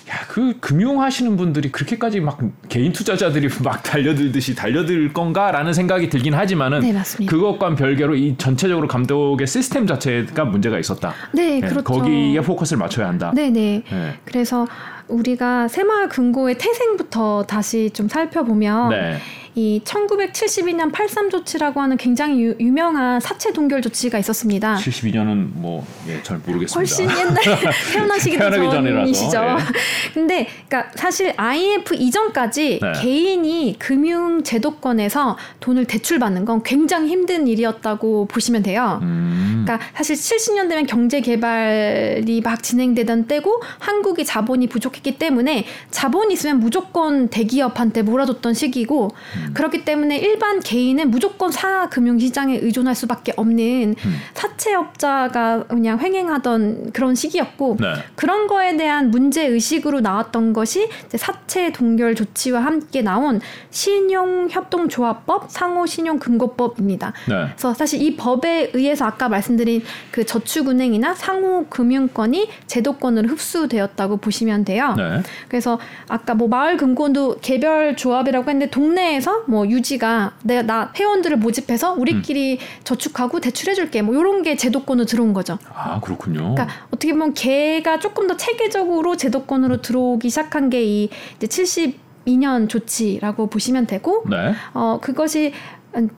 야, 그 금융 하시는 분들이 그렇게까지 막 개인 투자자들이 [laughs] 막 달려들듯이 달려들 건가라는 생각이 들긴 하지만은 네. 그것과 별개로 이 전체적으로 감독의 시스템 자체가 문제가 있었다. 네, 네 그렇죠. 거기에 포커스를 맞춰야 한다. 네, 네. 네. 그래서 우리가 새마을 금고의 태생부터 다시 좀 살펴보면 네. 이 1972년 83 조치라고 하는 굉장히 유, 명한 사채 동결 조치가 있었습니다. 72년은 뭐잘 예, 모르겠습니다. 훨씬 옛날 [laughs] [laughs] 태어나시기 전이시죠. 예. [laughs] 근데 그러니까 사실 IMF 이전까지 네. 개인이 금융 제도권에서 돈을 대출받는 건 굉장히 힘든 일이었다고 보시면 돼요. 음. 그러니까 사실 70년 대면 경제 개발이 막 진행되던 때고 한국이 자본이 부족했기 때문에 자본이 있으면 무조건 대기업한테 몰아줬던 시기고 음. 음. 그렇기 때문에 일반 개인은 무조건 사 금융시장에 의존할 수밖에 없는 음. 사채업자가 그냥 횡행하던 그런 시기였고 네. 그런 거에 대한 문제 의식으로 나왔던 것이 사채 동결 조치와 함께 나온 신용협동조합법 상호신용금고법입니다. 네. 그래서 사실 이 법에 의해서 아까 말씀드린 그 저축은행이나 상호금융권이 제도권으로 흡수되었다고 보시면 돼요. 네. 그래서 아까 뭐 마을금고도 개별 조합이라고 했는데 동네에서 뭐 유지가 내가 나 회원들을 모집해서 우리끼리 음. 저축하고 대출해줄게 뭐 이런 게 제도권으로 들어온 거죠. 아 그렇군요. 그러니까 어떻게 보면 개가 조금 더 체계적으로 제도권으로 들어오기 시작한 게 이 이제 72년 조치라고 보시면 되고, 네. 어 그것이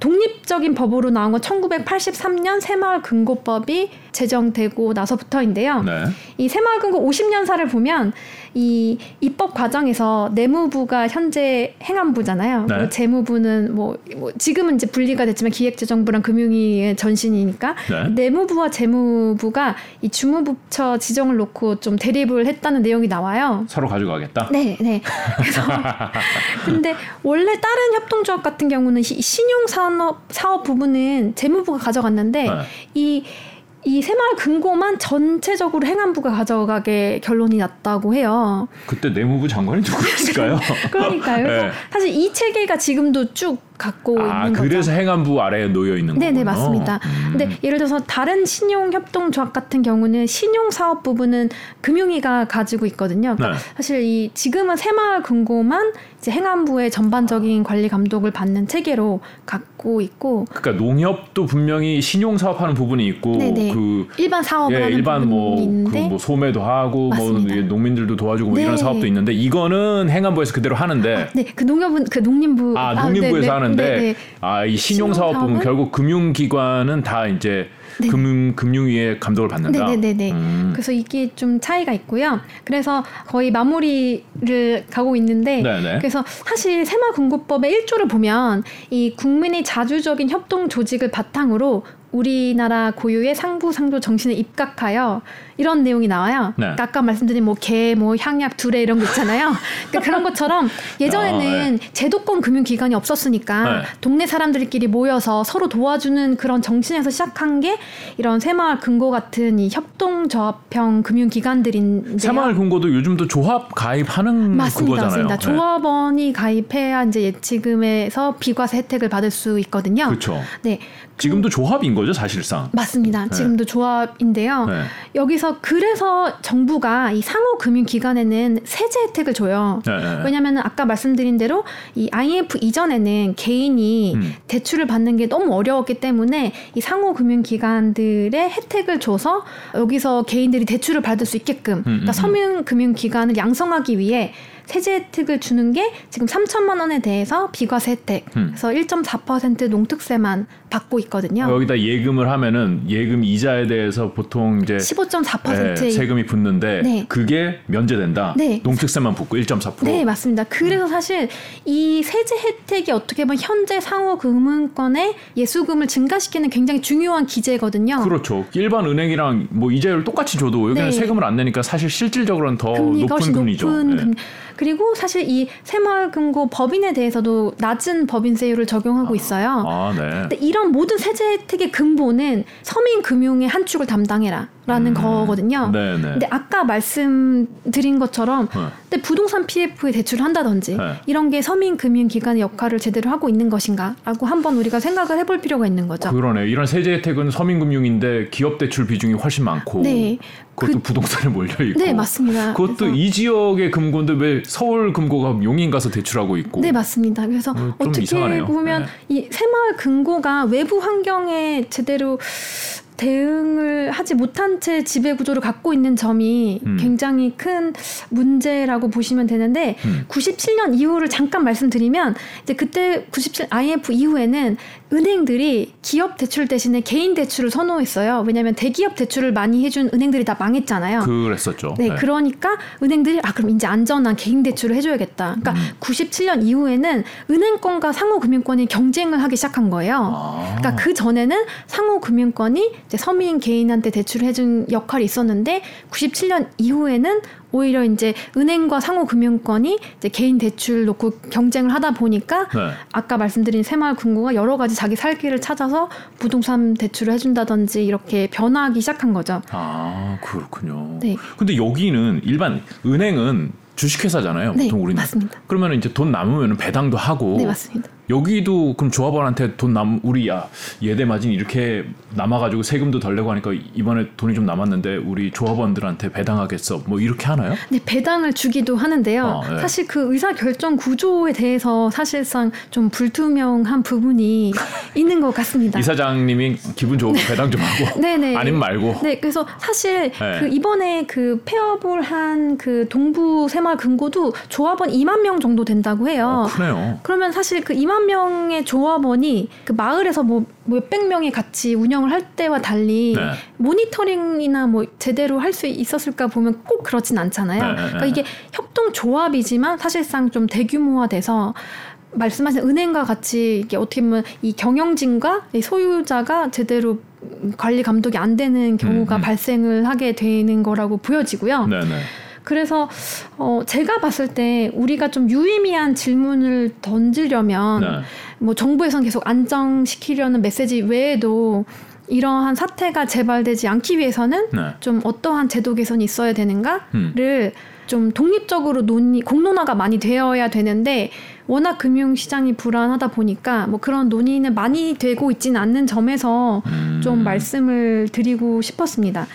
독립적인 법으로 나온 건 1983년 새마을 금고법이 제정되고 나서부터인데요. 네. 이 새마을 금고 50년사를 보면 이 입법 과정에서 내무부가 현재 행안부잖아요. 네. 뭐 재무부는 뭐, 뭐, 지금은 이제 분리가 됐지만 기획재정부랑 금융위의 전신이니까 네. 내무부와 재무부가 이 주무부처 지정을 놓고 좀 대립을 했다는 내용이 나와요. 서로 가져가겠다. 네, 네. 그래서 [laughs] 근데 원래 다른 협동조합 같은 경우는 신용 산업 사업 부분은 재무부가 가져갔는데 네. 이 이 새마을 금고만 전체적으로 행안부가 가져가게 결론이 났다고 해요. 그때 내무부 장관이 누구였을까요? [laughs] 그러니까요. [laughs] 네. 사실 이 체계가 지금도 쭉 갖고 아, 있는 거죠. 그래서 행안부 아래에 놓여 있는 거군요. 네네 맞습니다. 음. 근데 예를 들어서 다른 신용협동조합 같은 경우는 신용사업 부분은 금융위가 가지고 있거든요. 그러니까 네. 사실 이 지금은 새마을금고만 이제 행안부의 전반적인 관리 감독을 받는 체계로 갖고 있고 그러니까 농협도 분명히 신용 사업하는 부분이 있고 네네. 그 일반 사업을 예, 하는 일반 부분이 뭐, 그 뭐 소매도 하고 뭐 맞습니다. 이게 농민들도 도와주고 뭐 이런 네. 사업도 있는데 이거는 행안부에서 그대로 하는데 네, 그 농협은 그 농림부 아, 아, 농림부에서 네, 네, 하는데 네, 네. 아, 이 신용 사업 부분 신용사업은? 결국 금융 기관은 다 이제 네. 금융 금융위의 감독을 받는다. 네네네네. 음. 그래서 이게 좀 차이가 있고요. 그래서 거의 마무리를 가고 있는데 네네. 그래서 사실 새마을금고법의 1조를 보면 이 국민의 자주적인 협동 조직을 바탕으로 우리나라 고유의 상부 상조 정신에 입각하여 이런 내용이 나와요. 네. 그러니까 아까 말씀드린 뭐 개, 뭐 향약, 두레 이런 거 있잖아요. 그러니까 그런 것처럼 [laughs] 예전에는 제도권 금융기관이 없었으니까 네. 동네 사람들끼리 모여서 서로 도와주는 그런 정신에서 시작한 게 이런 새마을 금고 같은 이 협동조합형 금융기관들인데요. 새마을 금고도 요즘도 조합 가입하는 맞습니다, 그거잖아요. 맞습니다. 네. 조합원이 가입해야 이제 예치금에서 비과세 혜택을 받을 수 있거든요. 그렇죠. 네, 지금도 조합인 거죠, 사실상. 맞습니다. 네. 지금도 조합인데요. 네. 여기서 그래서 정부가 이 상호 금융 기관에는 세제 혜택을 줘요. 네, 네. 왜냐하면 아까 말씀드린 대로 이 IMF 이전에는 개인이 음. 대출을 받는 게 너무 어려웠기 때문에 이 상호 금융 기관들의 혜택을 줘서 여기서 개인들이 대출을 받을 수 있게끔 음, 그러니까 음. 서민 금융 기관을 양성하기 위해 세제 혜택을 주는 게 지금 3천만 원에 대해서 비과세 혜택 음. 그래서 1.4% 농특세만 받고 있거든요. 여기다 예금을 하면은 예금 이자에 대해서 보통 이제 15.4%의 예, 세금이 붙는데 네. 그게 면제된다. 네. 농특세만 붙고 1.4%. 네, 맞습니다. 그래서 음. 사실 이 세제 혜택이 어떻게 보면 현재 상호 금융권의 예수금을 증가시키는 굉장히 중요한 기제거든요. 그렇죠. 일반 은행이랑 뭐 이자율 똑같이 줘도 여기는 네. 세금을 안 내니까 사실 실질적으로는 더 높은 금리죠. 높은 네. 금리. 그리고 사실 이 새마을금고 법인에 대해서도 낮은 법인세율을 적용하고 있어요. 아, 네. 근데 이런 모든 세제 혜택의 근본은 서민 금융의 한 축을 담당해라 라는 거거든요. 네, 네. 근데 아까 말씀드린 것처럼 네. 근데 부동산 PF에 대출을 한다든지 네. 이런 게 서민 금융 기관의 역할을 제대로 하고 있는 것인가라고 한번 우리가 생각을 해볼 필요가 있는 거죠. 그러네. 이런 세제 혜택은 서민 금융인데 기업 대출 비중이 훨씬 많고 네. 그것도 부동산에 몰려 있고. 네, 맞습니다. 그것도 그래서- 이 지역의 금고인데 왜 서울 금고가 용인 가서 대출하고 있고. 네 맞습니다. 그래서 어, 좀 어떻게 이상하네요. 보면 네. 이 새마을 금고가 외부 환경에 제대로 대응을 하지 못한 채 지배 구조를 갖고 있는 점이 음. 굉장히 큰 문제라고 보시면 되는데 음. 97년 이후를 잠깐 말씀드리면 이제 그때 97 IMF 이후에는 은행들이 기업 대출 대신에 개인 대출을 선호했어요. 왜냐하면 대기업 대출을 많이 해준 은행들이 다 망했잖아요. 그랬었죠. 네, 그러니까 은행들이 아 그럼 이제 안전한 개인 대출을 해줘야겠다. 그러니까 음. 97년 이후에는 은행권과 상호금융권이 경쟁을 하기 시작한 거예요. 아. 그러니까 그 전에는 상호금융권이 이제 서민 개인한테 대출을 해준 역할이 있었는데 97년 이후에는 오히려 이제 은행과 상호금융권이 이제 개인 대출 놓고 경쟁을 하다 보니까 네. 아까 말씀드린 새마을금고가 여러 가지 자기 살 길을 찾아서 부동산 대출을 해준다든지 이렇게 변화하기 시작한 거죠. 아 그렇군요. 네. 근데 여기는 일반 은행은 주식회사잖아요. 네, 보통 우리는. 맞습니다. 그러면 이제 돈 남으면 배당도 하고. 네, 맞습니다. 여기도 그럼 조합원한테 돈 남 우리 야 예대 마진 이렇게 남아가지고 세금도 덜 내고 하니까 이번에 돈이 좀 남았는데 우리 조합원들한테 배당하겠어 뭐 이렇게 하나요? 네, 배당을 주기도 하는데요. 아, 네. 사실 그 의사 결정 구조에 대해서 사실상 좀 불투명한 부분이 [laughs] 있는 것 같습니다. 이사장님이 기분 좋으면 배당 좀 하고 [laughs] 네네. 아니면 말고 네, 그래서 사실 네. 그 이번에 그 폐업을 한 그 동부 새마을 금고도 조합원 2만 명 정도 된다고 해요. 어, 크네요. 그러면 사실 그 2만 명의 조합원이 그 마을에서 뭐 몇백 명이 같이 운영을 할 때와 달리 네. 모니터링이나 뭐 제대로 할 수 있었을까 보면 꼭 그렇진 않잖아요. 네, 네, 그러니까 네. 이게 협동 조합이지만 사실상 좀 대규모화돼서 말씀하신 은행과 같이 이게 어떻게 보면 이 경영진과 이 소유자가 제대로 관리 감독이 안 되는 경우가 음, 음. 발생을 하게 되는 거라고 보여지고요. 네네. 그래서 어 제가 봤을 때 우리가 좀 유의미한 질문을 던지려면 네. 뭐 정부에선 계속 안정시키려는 메시지 외에도 이러한 사태가 재발되지 않기 위해서는 네. 좀 어떠한 제도 개선이 있어야 되는가를 음. 좀 독립적으로 논의 공론화가 많이 되어야 되는데 워낙 금융 시장이 불안하다 보니까 뭐 그런 논의는 많이 되고 있지는 않는 점에서 음. 좀 말씀을 드리고 싶었습니다.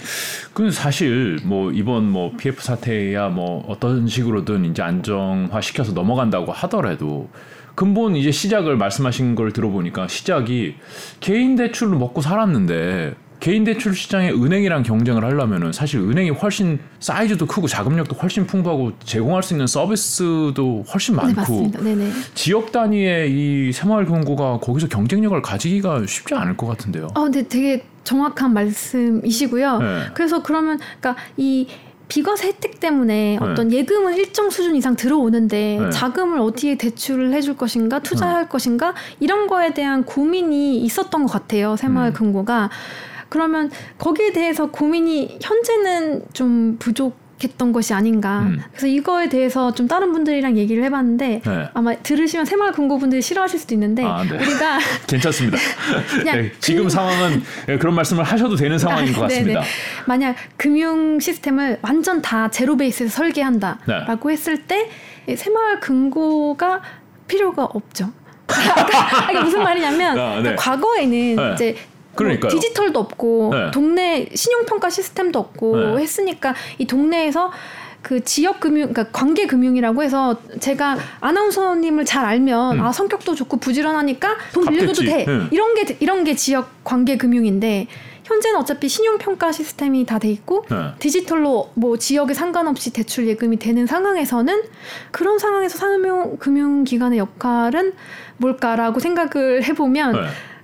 그 사실 뭐 이번 뭐 PF 사태야 뭐 어떤 식으로든 이제 안정화 시켜서 넘어간다고 하더라도 근본 이제 시작을 말씀하신 걸 들어보니까 시작이 개인 대출로 먹고 살았는데 개인 대출 시장에 은행이랑 경쟁을 하려면은 사실 은행이 훨씬 사이즈도 크고 자금력도 훨씬 풍부하고 제공할 수 있는 서비스도 훨씬 네 많고. 네네. 지역 단위의 이 새마을금고가 거기서 경쟁력을 가지기가 쉽지 않을 것 같은데요. 어, 근데 되게 정확한 말씀이시고요. 네. 그래서 그러면 그러니까 이 비과세 혜택 때문에 어떤 예금은 일정 수준 이상 들어오는데 네. 자금을 어디에 대출을 해줄 것인가 투자할 것인가 이런 거에 대한 고민이 있었던 것 같아요 새마을 음. 금고가 그러면 거기에 대해서 고민이 현재는 좀 부족 했던 것이 아닌가 음. 그래서 이거에 대해서 좀 다른 분들이랑 얘기를 해봤는데 네. 아마 들으시면 새마을 금고 분들이 싫어하실 수도 있는데 아, 네. 우리가 [laughs] 괜찮습니다. [laughs] 그냥 네, 지금 상황은 예, 그런 말씀을 하셔도 되는 상황인 [laughs] 것 아, 같습니다. 네네. 만약 금융 시스템을 완전 다 제로 베이스에서 설계한다라고 네. 했을 때이 새마을 금고가 필요가 없죠. 그러니까 이게 무슨 말이냐면 아, 네. 그러니까 과거에는 네. 이제 그러니까요. 뭐 디지털도 없고 네. 동네 신용평가 시스템도 없고 네. 했으니까 이 동네에서 그 지역 금융, 그러니까 관계 금융이라고 해서 제가 아나운서님을 잘 알면 음. 아 성격도 좋고 부지런하니까 돈 빌려줘도 갚겠지. 돼 네. 이런 게 이런 게 지역 관계 금융인데 현재는 어차피 신용평가 시스템이 다 돼 있고 네. 디지털로 뭐 지역에 상관없이 대출 예금이 되는 상황에서는 그런 상황에서 상용 금융기관의 역할은 뭘까라고 생각을 해보면 네.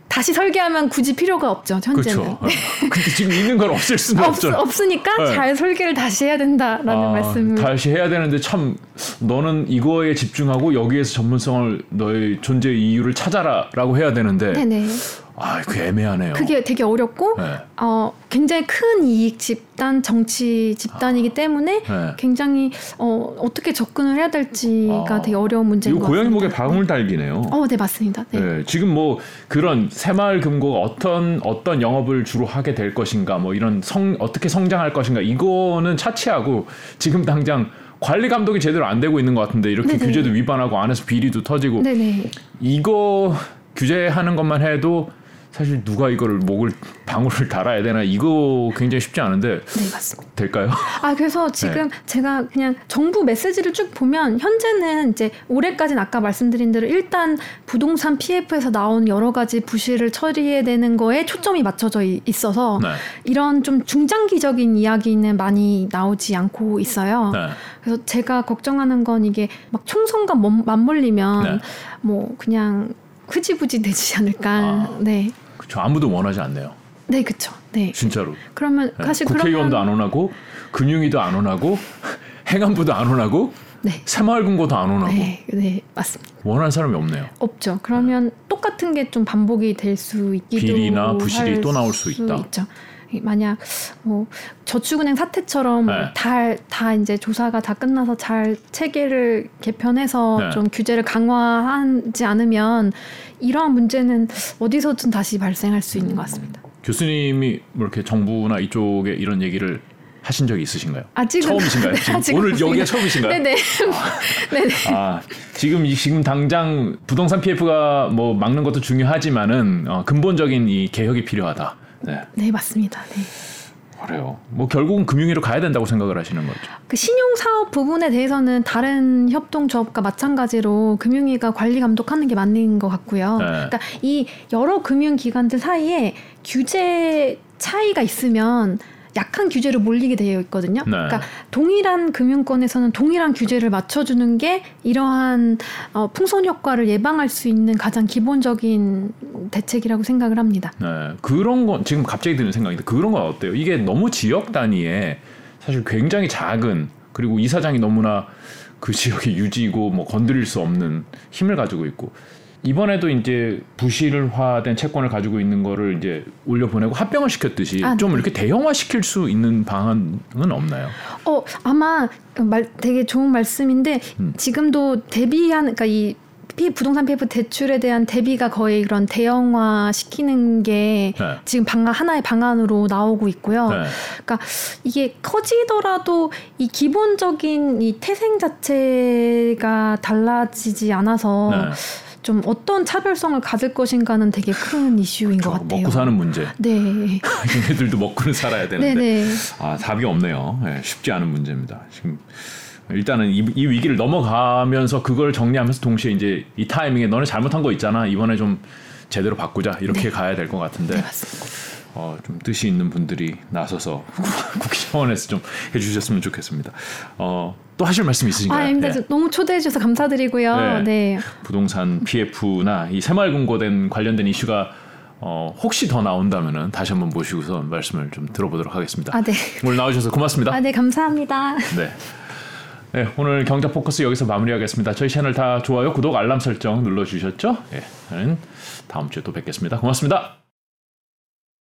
다시 설계하면 굳이 필요가 없죠 현재는 그렇죠. 근데 지금 있는 건 없앨 수는 없, 없죠. 없으니까 네. 잘 설계를 다시 해야 된다라는 아, 말씀을 다시 해야 되는데 참 너는 이거에 집중하고 여기에서 전문성을 너의 존재 이유를 찾아라라고 해야 되는데 네네 아, 그 애매하네요. 그게 되게 어렵고 네. 어 굉장히 큰 이익 집단 정치 집단이기 때문에 네. 굉장히 어 어떻게 접근을 해야 될지가 아. 되게 어려운 문제인 것 고양이. 목에 방울 달기네요. 어, 네 맞습니다. 네. 네, 지금 뭐 그런 새마을 금고가 어떤 어떤 영업을 주로 하게 될 것인가, 뭐 이런 성 어떻게 성장할 것인가 이거는 차치하고 지금 당장 관리 감독이 제대로 안 되고 있는 것 같은데 이렇게 네네. 규제도 위반하고 안에서 비리도 터지고 네네. 이거 규제하는 것만 해도 사실 누가 이거를 목을 방울을 달아야 되나 이거 굉장히 쉽지 않은데 네 맞습니다. 될까요? 아 그래서 지금 네. 제가 그냥 정부 메시지를 쭉 보면 현재는 이제 올해까지는 아까 말씀드린 대로 일단 부동산 PF에서 나온 여러 가지 부실을 처리해야 되는 거에 초점이 맞춰져 이- 있어서 네. 이런 좀 중장기적인 이야기는 많이 나오지 않고 있어요. 네. 그래서 제가 걱정하는 건 이게 막 총선과 맞- 맞물리면 네. 뭐 그냥 흐지부지 되지 않을까. 아. 네. 그렇죠. 아무도 원하지 않네요. 네, 그쵸. 네. 진짜로. 그러면 네. 사실 국회의원도 그러면 안 원하고 금융위도 안 원하고 [laughs] 행안부도 안 원하고 네. 새마을금고도 안 원하고 네, 네, 맞습니다. 원하는 사람이 없네요. 없죠. 그러면 똑같은 게 좀 반복이 될 수 있기도 비리나 부실이 할또 나올 수 있다. 있죠. 만약 뭐 저축은행 사태처럼 네. 다, 다 이제 조사가 다 끝나서 잘 체계를 개편해서 네. 좀 규제를 강화하지 않으면 이러한 문제는 어디서든 다시 발생할 수 있는 것 같습니다. 교수님이 뭐 이렇게 정부나 이쪽에 이런 얘기를 하신 적이 있으신가요? 아직은 처음이신가요? [laughs] 지금 아직은 오늘. 여기가 처음이신가요? 네네. 네네. 아 지금 이 지금 당장 부동산 PF가 뭐 막는 것도 중요하지만은 어, 근본적인 이 개혁이 필요하다. 네, 네 맞습니다. 네. 그래요. 뭐 결국은 금융위로 가야 된다고 생각을 하시는 거죠. 그 신용 사업 부분에 대해서는 다른 협동조합과 마찬가지로 금융위가 관리 감독하는 게 맞는 것 같고요. 네. 그러니까 이 여러 금융기관들 사이에 규제 차이가 있으면 약한 규제로 몰리게 되어 있거든요. 네. 그러니까 동일한 금융권에서는 동일한 규제를 맞춰주는 게 이러한 어, 풍선 효과를 예방할 수 있는 가장 기본적인 대책이라고 생각을 합니다. 네, 그런 건 지금 갑자기 드는 생각인데 그런 건 어때요? 이게 너무 지역 단위에 사실 굉장히 작은 그리고 이사장이 너무나 그 지역의 [laughs] 유지고 뭐 건드릴 수 없는 힘을 가지고 있고 이번에도 이제 부실화된 채권을 가지고 있는 거를 이제 올려 보내고 합병을 시켰듯이 아, 좀 네. 이렇게 대형화 시킬 수 있는 방안은 없나요? 어 아마 말 되게 좋은 말씀인데 음. 지금도 대비하는 그러니까 이피 부동산 PF 대출에 대한 대비가 거의 그런 대형화 시키는 게 네. 지금 방안 하나의 방안으로 나오고 있고요. 네. 그러니까 이게 커지더라도 이 기본적인 이 태생 자체가 달라지지 않아서 네. 좀 어떤 차별성을 가질 것인가는 되게 큰 이슈인 것 그렇죠. 같아요. 먹고 사는 문제. 네. [laughs] 얘네들도 먹고는 살아야 되는데 네네. 아 답이 없네요. 예, 쉽지 않은 문제입니다. 지금 일단은 이, 이 위기를 넘어가면서 그걸 정리하면서 동시에 이제 이 타이밍에 너네 잘못한 거 있잖아. 이번에 좀 제대로 바꾸자 이렇게 가야 될 것 같은데 네, 맞습니다. 어, 좀 뜻이 있는 분들이 나서서 [laughs] 국회 차원에서 좀 해주셨으면 좋겠습니다. 어, 또 하실 말씀 있으신가요? 아, 근데 예. 너무 초대해 주셔서 감사드리고요. 네. 네. 부동산 PF나 이 새마을금고된 관련된 이슈가 어, 혹시 더 나온다면은 다시 한번 모시고서 말씀을 좀 들어보도록 하겠습니다. 아, 네. 오늘 나와주셔서 고맙습니다. 아, 네, 감사합니다. 네. 네, 오늘 경제 포커스 여기서 마무리하겠습니다. 저희 채널 다 좋아요, 구독, 알람 설정 눌러주셨죠? 예, 저는 다음 주에 또 뵙겠습니다. 고맙습니다.